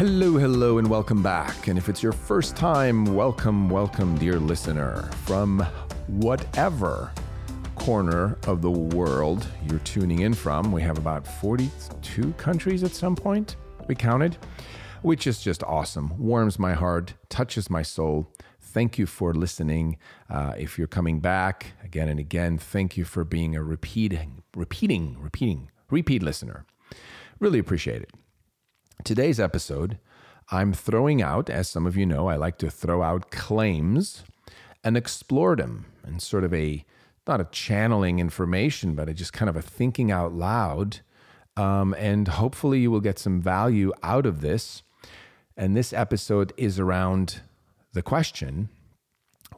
Hello, hello, and welcome back. And if it's your first time, welcome, welcome, dear listener, from whatever corner of the world you're tuning in from. We have about 42 countries at some point, we counted, which is just awesome. Warms my heart, touches my soul. Thank you for listening. Uh, if you're coming back again and again, thank you for being a repeating, repeating, repeating, repeat listener. Really appreciate it. Today's episode, I'm throwing out, as some of you know, I like to throw out claims and explore them in sort of a, not a channeling information, but a just kind of a thinking out loud. Um, and hopefully you will get some value out of this. And this episode is around the question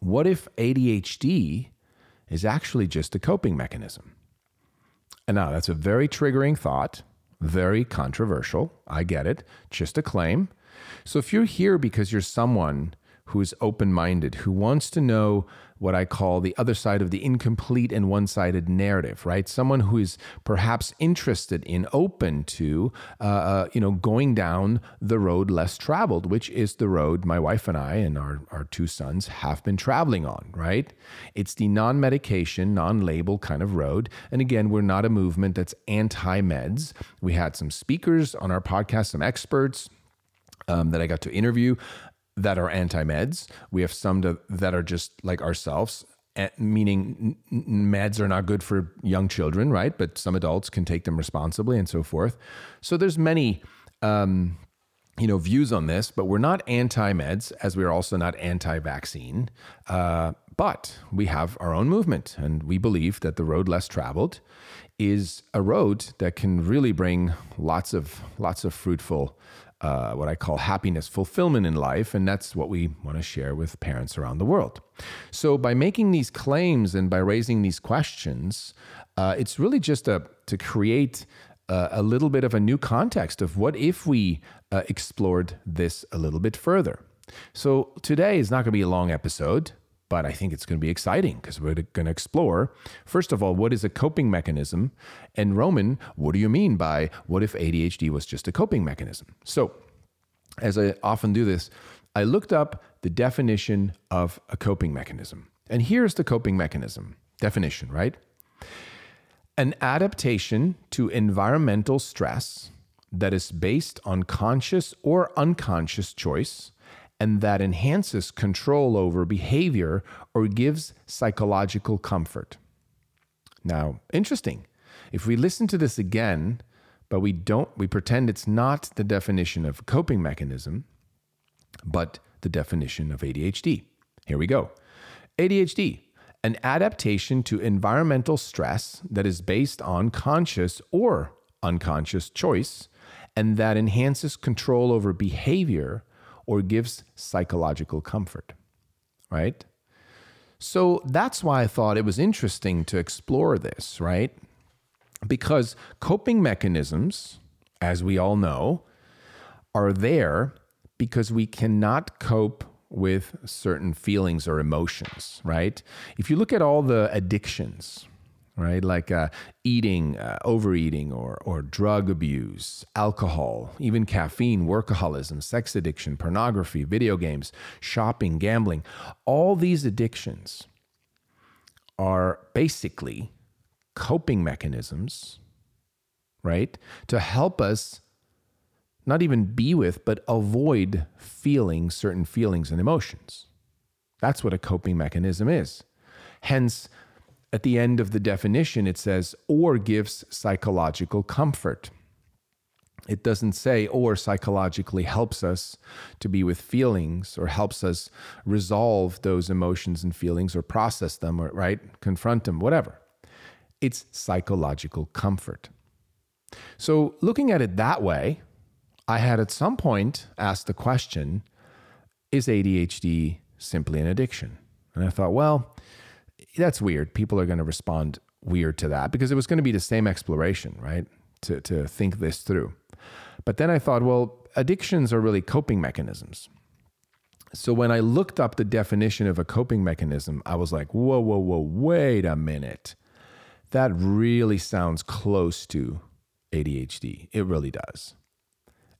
what if ADHD is actually just a coping mechanism? And now that's a very triggering thought very controversial. I get it. Just a claim. So if you're here because you're someone who's open minded, who wants to know what I call the other side of the incomplete and one sided narrative, right? Someone who is perhaps interested in, open to, uh, uh, you know, going down the road less traveled, which is the road my wife and I and our, our two sons have been traveling on, right? It's the non medication, non label kind of road. And again, we're not a movement that's anti meds. We had some speakers on our podcast, some experts. Um, that I got to interview that are anti meds. We have some to, that are just like ourselves, meaning meds are not good for young children, right? But some adults can take them responsibly and so forth. So there's many. Um, you know views on this, but we're not anti-meds, as we're also not anti-vaccine. Uh, but we have our own movement, and we believe that the road less traveled is a road that can really bring lots of lots of fruitful uh, what I call happiness, fulfillment in life. And that's what we want to share with parents around the world. So, by making these claims and by raising these questions, uh, it's really just a, to create uh, a little bit of a new context of what if we uh, explored this a little bit further. So, today is not going to be a long episode but I think it's going to be exciting because we're going to explore, first of all, what is a coping mechanism? And Roman, what do you mean by what if ADHD was just a coping mechanism? So, as I often do this, I looked up the definition of a coping mechanism. And here's the coping mechanism definition, right? An adaptation to environmental stress that is based on conscious or unconscious choice and that enhances control over behavior or gives psychological comfort. Now, interesting. If we listen to this again, but we don't, we pretend it's not the definition of coping mechanism, but the definition of ADHD. Here we go. ADHD, an adaptation to environmental stress that is based on conscious or unconscious choice and that enhances control over behavior or gives psychological comfort, right? So that's why I thought it was interesting to explore this, right? Because coping mechanisms, as we all know, are there because we cannot cope with certain feelings or emotions, right? If you look at all the addictions, right? Like uh, eating, uh, overeating, or, or drug abuse, alcohol, even caffeine, workaholism, sex addiction, pornography, video games, shopping, gambling. All these addictions are basically coping mechanisms, right? To help us not even be with, but avoid feeling certain feelings and emotions. That's what a coping mechanism is. Hence, at the end of the definition, it says, or gives psychological comfort. It doesn't say, or psychologically helps us to be with feelings or helps us resolve those emotions and feelings or process them or, right, confront them, whatever. It's psychological comfort. So, looking at it that way, I had at some point asked the question is ADHD simply an addiction? And I thought, well, that's weird. People are going to respond weird to that because it was going to be the same exploration, right? To, to think this through. But then I thought, well, addictions are really coping mechanisms. So when I looked up the definition of a coping mechanism, I was like, whoa, whoa, whoa, wait a minute. That really sounds close to ADHD. It really does.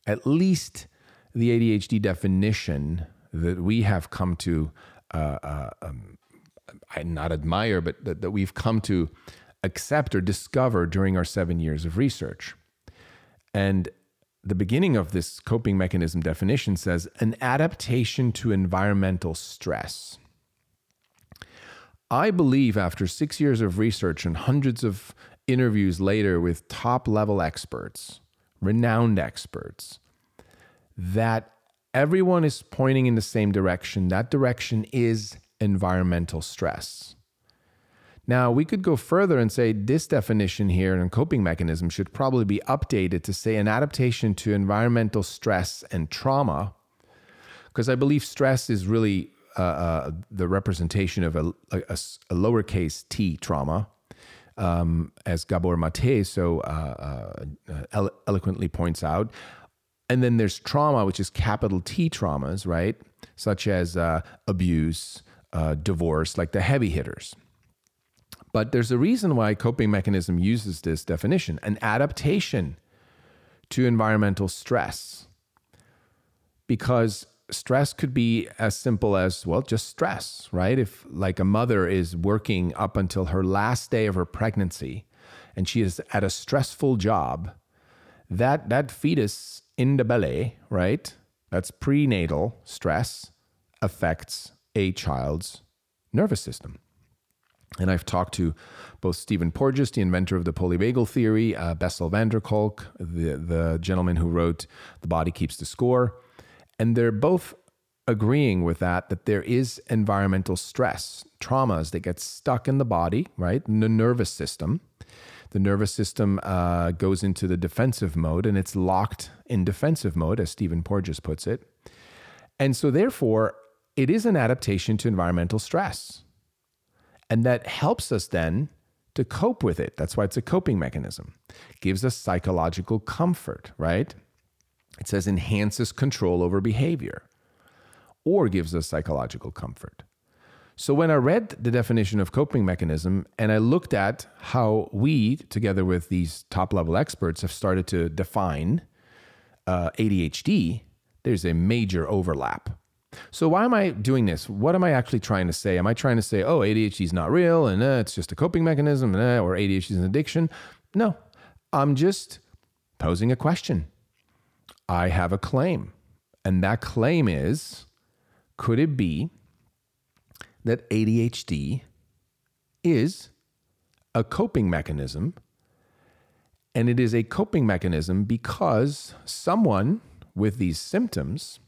At least the ADHD definition that we have come to uh, uh, um, I not admire, but that, that we've come to accept or discover during our seven years of research. And the beginning of this coping mechanism definition says an adaptation to environmental stress. I believe after six years of research and hundreds of interviews later with top level experts, renowned experts, that everyone is pointing in the same direction. That direction is environmental stress. Now, we could go further and say this definition here and coping mechanism should probably be updated to say an adaptation to environmental stress and trauma, because I believe stress is really uh, uh, the representation of a, a, a, lowercase t trauma, um, as Gabor Mate so uh, uh elo- eloquently points out. And then there's trauma, which is capital T traumas, right? Such as uh, abuse, uh, divorce, like the heavy hitters. But there's a reason why coping mechanism uses this definition an adaptation to environmental stress. Because stress could be as simple as, well, just stress, right? If, like, a mother is working up until her last day of her pregnancy and she is at a stressful job, that, that fetus in the belly, right? That's prenatal stress affects a child's nervous system. And I've talked to both Stephen Porges, the inventor of the polyvagal theory, uh, Bessel van der Kolk, the, the gentleman who wrote The Body Keeps the Score. And they're both agreeing with that, that there is environmental stress, traumas that get stuck in the body, right? In the nervous system. The nervous system uh, goes into the defensive mode and it's locked in defensive mode, as Stephen Porges puts it. And so, therefore, it is an adaptation to environmental stress. And that helps us then to cope with it. That's why it's a coping mechanism. gives us psychological comfort, right? It says enhances control over behavior or gives us psychological comfort. So when I read the definition of coping mechanism and I looked at how we, together with these top level experts, have started to define uh, ADHD, there's a major overlap. So why am I doing this? What am I actually trying to say? Am I trying to say, oh, ADHD is not real and uh, it's just a coping mechanism and, uh, or ADHD is an addiction? No, I'm just posing a question. I have a claim. And that claim is could it be that ADHD is a coping mechanism? And it is a coping mechanism because someone with these symptoms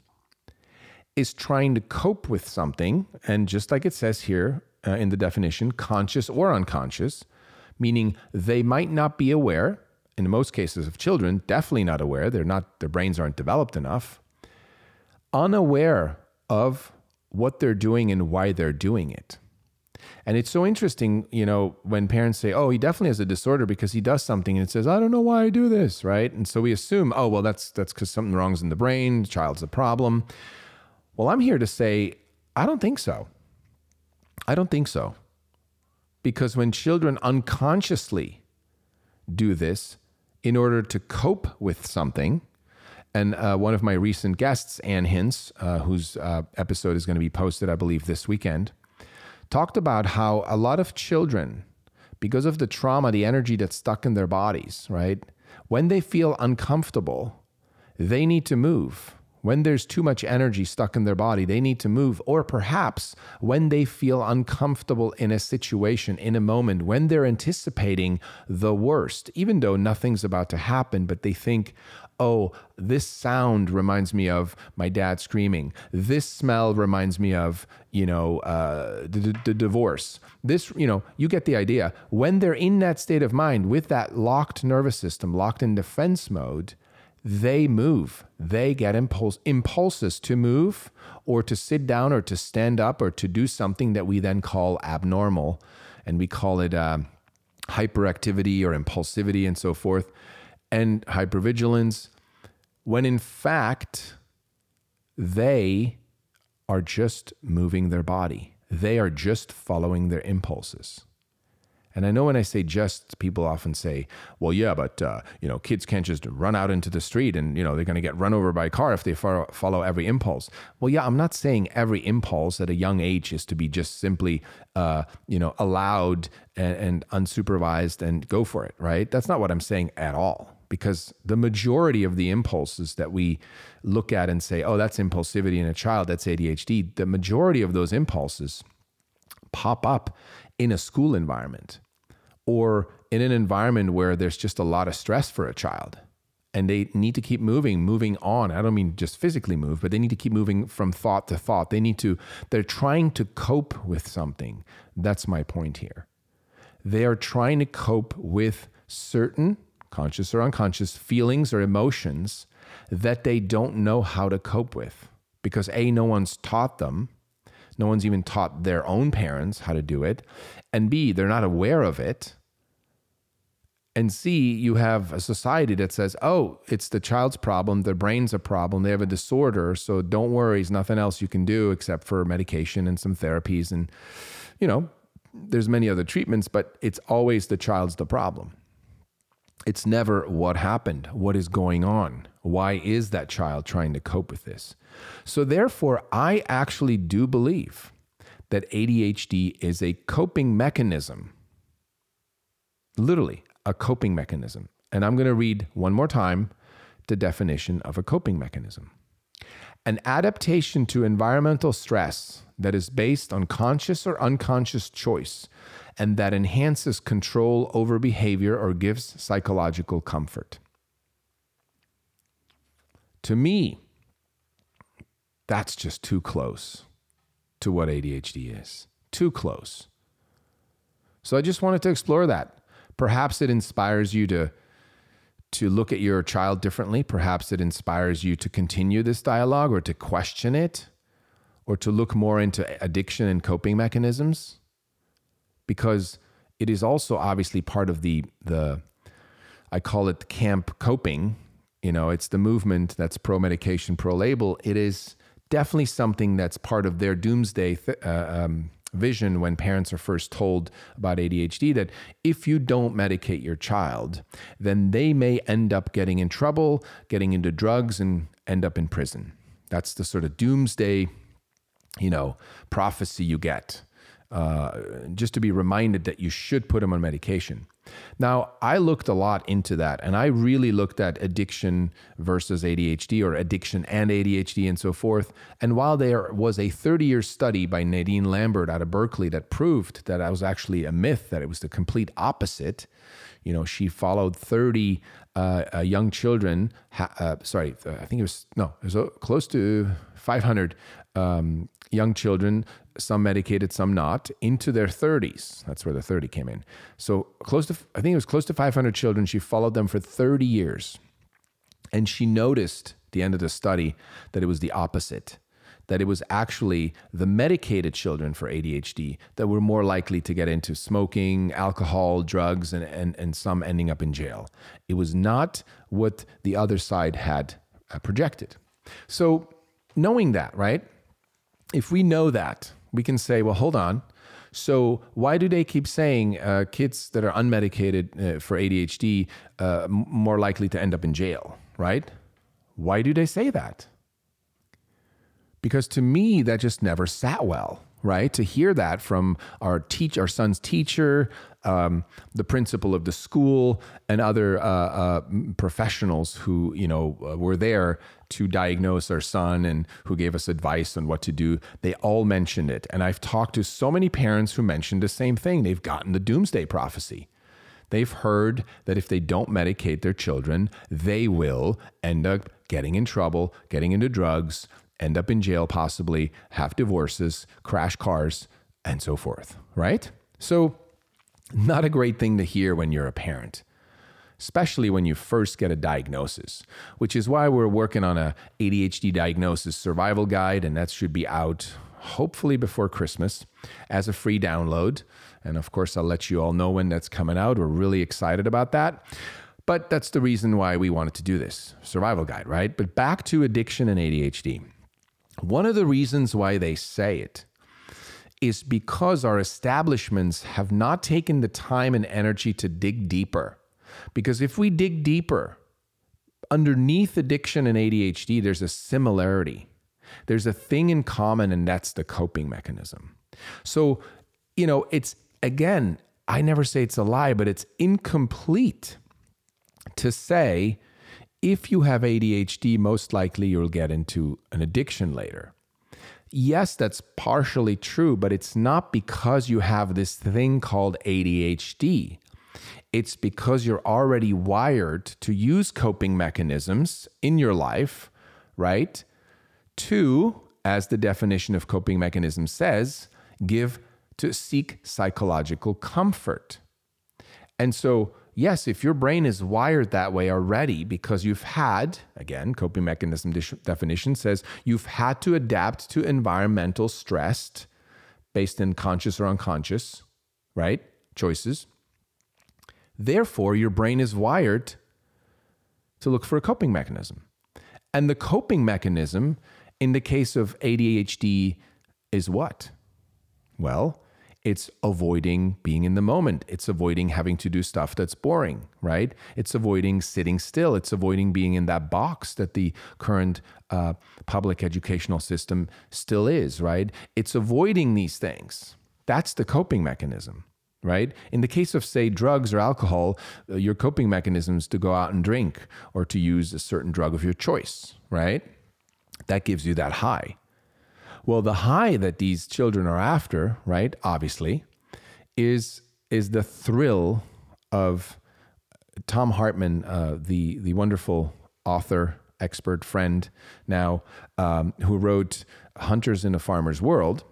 is trying to cope with something. And just like it says here uh, in the definition, conscious or unconscious, meaning they might not be aware. In most cases of children, definitely not aware. They're not, their brains aren't developed enough. Unaware of what they're doing and why they're doing it. And it's so interesting, you know, when parents say, "Oh, he definitely has a disorder because he does something," and it says, "I don't know why I do this," right? And so we assume, "Oh, well, that's that's because something wrong's in the brain. The child's a problem." Well, I'm here to say, I don't think so. I don't think so. Because when children unconsciously do this in order to cope with something, and uh, one of my recent guests, Ann Hintz, uh, whose uh, episode is going to be posted, I believe, this weekend, talked about how a lot of children, because of the trauma, the energy that's stuck in their bodies, right? When they feel uncomfortable, they need to move when there's too much energy stuck in their body, they need to move. Or perhaps when they feel uncomfortable in a situation, in a moment, when they're anticipating the worst, even though nothing's about to happen, but they think, oh, this sound reminds me of my dad screaming. This smell reminds me of, you know, uh, the, the, divorce. This, you know, you get the idea. When they're in that state of mind with that locked nervous system, locked in defense mode, they move. They get impulse, impulses to move or to sit down or to stand up or to do something that we then call abnormal. And we call it uh, hyperactivity or impulsivity and so forth, and hypervigilance, when in fact, they are just moving their body. They are just following their impulses. And I know when I say just, people often say, well, yeah, but, uh, you know, kids can't just run out into the street and, you know, they're going to get run over by a car if they follow, every impulse. Well, yeah, I'm not saying every impulse at a young age is to be just simply, uh, you know, allowed and, and unsupervised and go for it, right? That's not what I'm saying at all because the majority of the impulses that we look at and say, oh, that's impulsivity in a child, that's ADHD, the majority of those impulses pop up in a school environment or in an environment where there's just a lot of stress for a child and they need to keep moving, moving on. I don't mean just physically move, but they need to keep moving from thought to thought. They need to, they're trying to cope with something. That's my point here. They are trying to cope with certain conscious or unconscious feelings or emotions that they don't know how to cope with because A, no one's taught them. No one's even taught their own parents how to do it. And B, they're not aware of it. And C, you have a society that says, oh, it's the child's problem. Their brain's a problem. They have a disorder. So don't worry. There's nothing else you can do except for medication and some therapies. And, you know, there's many other treatments, but it's always the child's the problem. It's never what happened, what is going on, why is that child trying to cope with this? So, therefore, I actually do believe that ADHD is a coping mechanism. Literally, a coping mechanism. And I'm going to read one more time the definition of a coping mechanism an adaptation to environmental stress that is based on conscious or unconscious choice and that enhances control over behavior or gives psychological comfort. To me, that's just too close to what ADHD is. Too close. So I just wanted to explore that. Perhaps it inspires you to to look at your child differently. Perhaps it inspires you to continue this dialogue or to question it or to look more into addiction and coping mechanisms because it is also obviously part of the the I call it camp coping. You know, it's the movement that's pro medication, pro label. It is definitely something that's part of their doomsday th- uh, um, vision when parents are first told about ADHD that if you don't medicate your child, then they may end up getting in trouble, getting into drugs, and end up in prison. That's the sort of doomsday, you know, prophecy you get. Uh, just to be reminded that you should put them on medication. Now, I looked a lot into that and I really looked at addiction versus ADHD or addiction and ADHD and so forth. And while there was a 30 year study by Nadine Lambert out of Berkeley that proved that I was actually a myth, that it was the complete opposite, you know, she followed 30 uh, uh, young children, uh, sorry, I think it was, no, it was uh, close to 500 um, young children, some medicated, some not, into their 30s. That's where the 30 came in. So close to, I think it was close to 500 children. She followed them for 30 years. And she noticed the end of the study that it was the opposite that it was actually the medicated children for ADHD that were more likely to get into smoking, alcohol, drugs, and, and, and some ending up in jail. It was not what the other side had uh, projected. So, knowing that, right? if we know that, we can say, well, hold on. So why do they keep saying uh, kids that are unmedicated uh, for ADHD uh, more likely to end up in jail, right? Why do they say that? Because to me, that just never sat well right? To hear that from our teach our son's teacher, um, the principal of the school, and other uh, uh, professionals who you know uh, were there to diagnose our son and who gave us advice on what to do. They all mentioned it, and I've talked to so many parents who mentioned the same thing. They've gotten the doomsday prophecy. They've heard that if they don't medicate their children, they will end up getting in trouble, getting into drugs, end up in jail, possibly have divorces, crash cars, and so forth, right? So, not a great thing to hear when you're a parent. especially when you first get a diagnosis, which is why we're working on a ADHD diagnosis survival guide, and that should be out hopefully before Christmas as a free download. And of course, I'll let you all know when that's coming out. We're really excited about that. But that's the reason why we wanted to do this survival guide, right? But back to addiction and ADHD. One of the reasons why they say it is because our establishments have not taken the time and energy to dig deeper. Because if we dig deeper, underneath addiction and ADHD, there's a similarity. There's a thing in common, and that's the coping mechanism. So, you know, it's again, I never say it's a lie, but it's incomplete to say if you have ADHD, most likely you'll get into an addiction later. Yes, that's partially true, but it's not because you have this thing called ADHD. It's because you're already wired to use coping mechanisms in your life, right? To, as the definition of coping mechanism says, give to seek psychological comfort. And so, yes, if your brain is wired that way already because you've had, again, coping mechanism definition says you've had to adapt to environmental stress based in conscious or unconscious, right? Choices. Therefore, your brain is wired to look for a coping mechanism. And the coping mechanism in the case of ADHD is what? Well, it's avoiding being in the moment. It's avoiding having to do stuff that's boring, right? It's avoiding sitting still. It's avoiding being in that box that the current uh, public educational system still is, right? It's avoiding these things. That's the coping mechanism, right? In the case of, say, drugs or alcohol, uh, your coping mechanism is to go out and drink or to use a certain drug of your choice, right? That gives you that high. Well, the high that these children are after, right, obviously, is is the thrill of Thom Hartmann, uh, the the wonderful author, expert, friend now, um, who wrote Hunters in a Farmer's World.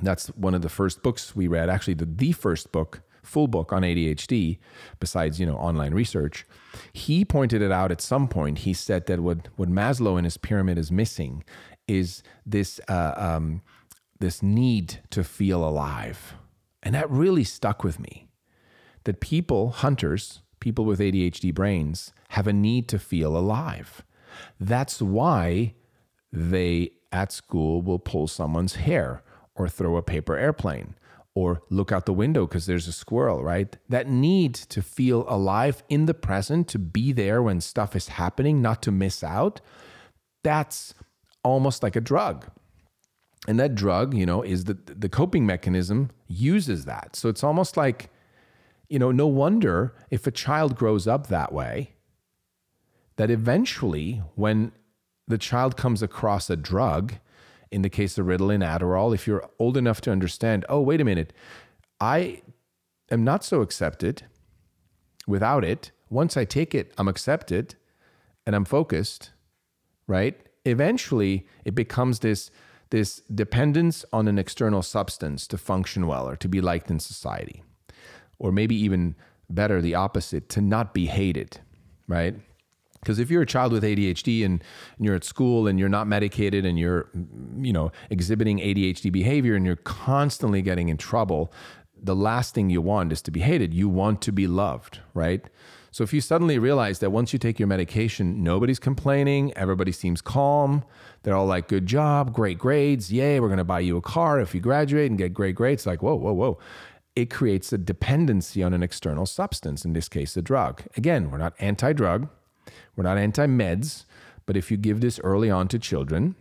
That's one of the first books we read. Actually, the the first book, full book on ADHD, besides you know online research. He pointed it out at some point. He said that what what Maslow in his pyramid is missing is this uh, um, this need to feel alive, and that really stuck with me. That people, hunters, people with ADHD brains, have a need to feel alive. That's why they at school will pull someone's hair or throw a paper airplane or look out the window because there's a squirrel, right? That need to feel alive in the present, to be there when stuff is happening, not to miss out. That's almost like a drug. And that drug, you know, is the the coping mechanism uses that. So it's almost like, you know, no wonder if a child grows up that way, that eventually when the child comes across a drug, in the case of Ritalin, Adderall, if you're old enough to understand, oh, wait a minute, I am not so accepted without it. Once I take it, I'm accepted and I'm focused, right? eventually it becomes this this dependence on an external substance to function well or to be liked in society or maybe even better the opposite to not be hated right because if you're a child with ADHD and, and, you're at school and you're not medicated and you're you know exhibiting ADHD behavior and you're constantly getting in trouble the last thing you want is to be hated you want to be loved right so if you suddenly realize that once you take your medication, nobody's complaining, everybody seems calm, they're all like, good job, great grades, yay, we're gonna buy you a car if you graduate and get great grades. Like, whoa, whoa, whoa. It creates a dependency on an external substance, in this case, a drug. Again, we're not anti drug, we're not anti meds, but if you give this early on to children,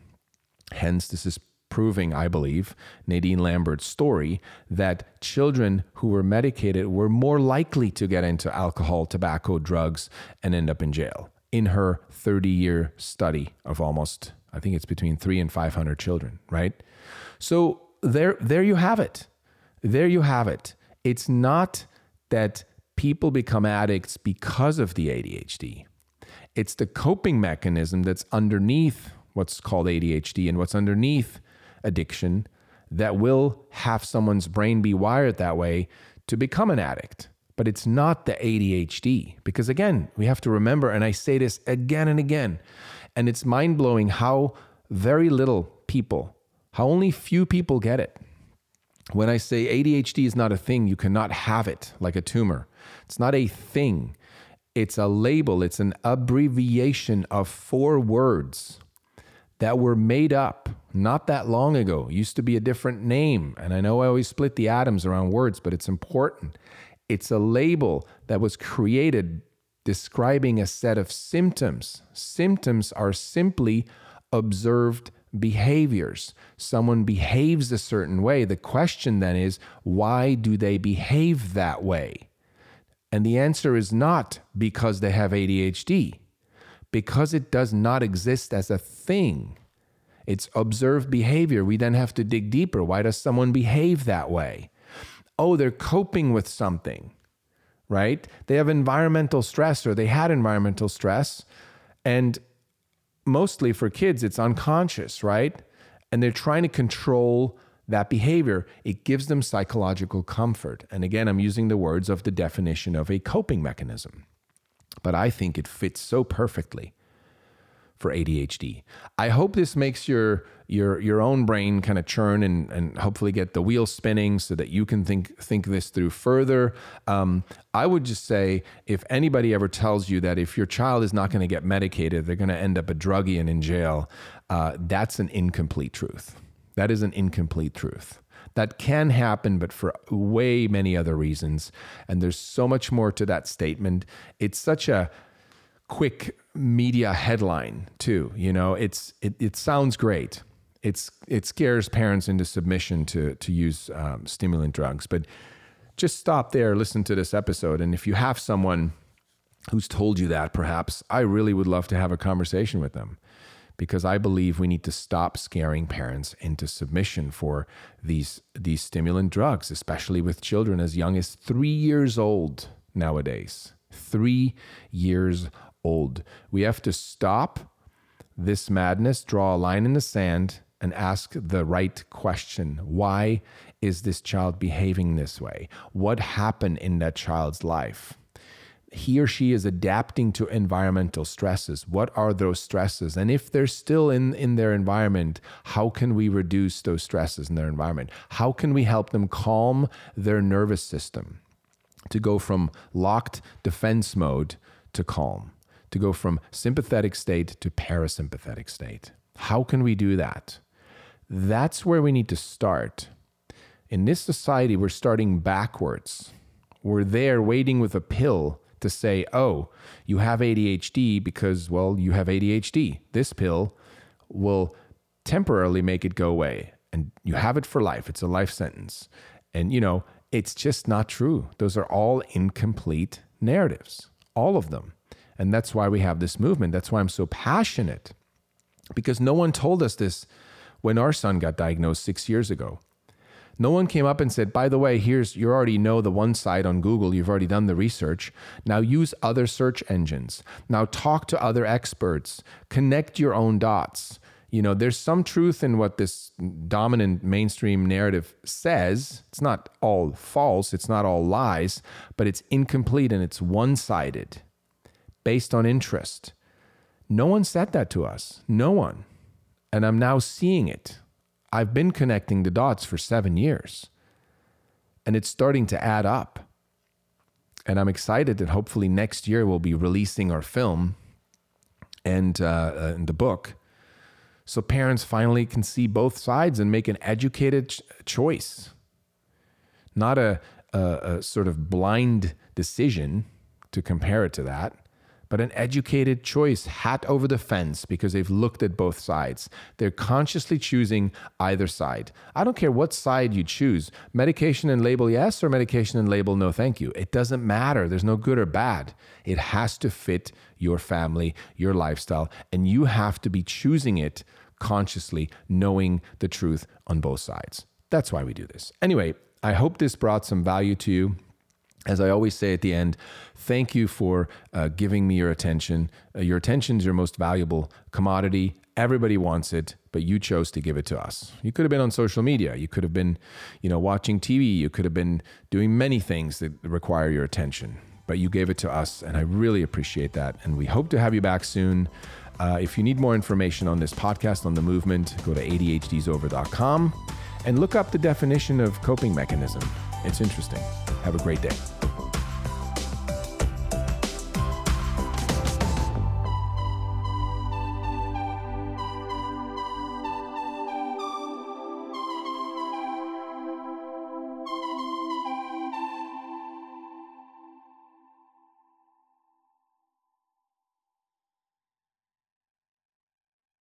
hence, this is proving, I believe, Nadine Lambert's story that children who were medicated were more likely to get into alcohol, tobacco, drugs, and end up in jail. In her 30 year study of almost, I think it's between three and 500 children, right? So there, there you have it. There you have it. It's not that people become addicts because of the ADHD. It's the coping mechanism that's underneath what's called ADHD and what's underneath addiction that will have someone's brain be wired that way to become an addict. but it's not the ADHD. Because again, we have to remember, and I say this again and again, and it's mind blowing how very little people, how only few people get it. When I say ADHD is not a thing, you cannot have it like a tumor. It's not a thing, it's a label, it's an abbreviation of four words that were made up not that long ago. It used to be a different name. And I know I always split the atoms around words, but it's important. It's a label that was created describing a set of symptoms. Symptoms are simply observed behaviors. Someone behaves a certain way. The question then is, why do they behave that way? And the answer is not because they have ADHD, because it does not exist as a thing. It's observed behavior. We then have to dig deeper. Why does someone behave that way? Oh, they're coping with something, right? They have environmental stress or they had environmental stress. And mostly for kids, it's unconscious, right? And they're trying to control that behavior. It gives them psychological comfort. And again, I'm using the words of the definition of a coping mechanism. But I think it fits so perfectly for ADHD. I hope this makes your your your own brain kind of churn and and hopefully get the wheels spinning so that you can think think this through further. Um, I would just say if anybody ever tells you that if your child is not going to get medicated, they're going to end up a druggie and in jail, uh, that's an incomplete truth. That is an incomplete truth. That can happen, but for way many other reasons. And there's so much more to that statement. It's such a quick media headline too. You know, it's it, it sounds great. It's it scares parents into submission to to use um, stimulant drugs, but just stop there, listen to this episode, and if you have someone who's told you that, perhaps I really would love to have a conversation with them because I believe we need to stop scaring parents into submission for these these stimulant drugs, especially with children as young as three years old nowadays. Three years old. We have to stop this madness, draw a line in the sand, and ask the right question. Why is this child behaving this way? What happened in that child's life? He or she is adapting to environmental stresses. What are those stresses? And if they're still in, in their environment, how can we reduce those stresses in their environment? How can we help them calm their nervous system to go from locked defense mode to calm? to go from sympathetic state to parasympathetic state. How can we do that? That's where we need to start. In this society, we're starting backwards. We're there waiting with a pill to say, oh, you have ADHD because, well, you have ADHD. This pill will temporarily make it go away. And you have it for life. It's a life sentence. And, you know, it's just not true. Those are all incomplete narratives, all of them. And that's why we have this movement. That's why I'm so passionate because no one told us this when our son got diagnosed six years ago. No one came up and said, by the way, here's, you already know the one side on Google, you've already done the research. Now use other search engines. Now talk to other experts, connect your own dots. You know, there's some truth in what this dominant mainstream narrative says. It's not all false, it's not all lies, but it's incomplete and it's one sided based on interest. No one said that to us. No one. And I'm now seeing it. I've been connecting the dots for seven years. And it's starting to add up. And I'm excited that hopefully next year we'll be releasing our film and, uh, uh, the book. So parents finally can see both sides and make an educated ch- choice, not a, a, a sort of blind decision to compare it to that but an educated choice, hat over the fence, because they've looked at both sides. They're consciously choosing either side. I don't care what side you choose medication and label yes, or medication and label no, thank you. It doesn't matter. There's no good or bad. It has to fit your family, your lifestyle, and you have to be choosing it consciously, knowing the truth on both sides. That's why we do this. Anyway, I hope this brought some value to you as I always say at the end, thank you for uh, giving me your attention. Uh, your attention is your most valuable commodity Everybody wants it, but you chose to give it to us. You could have been on social media. You could have been, you know, watching TV. You could have been doing many things that require your attention, but you gave it to us, and I really appreciate that. And we hope to have you back soon. Uh, if you need more information on this podcast on the movement, go to ADHDsover.com and look up the definition of coping mechanism. It's interesting. Have a great day.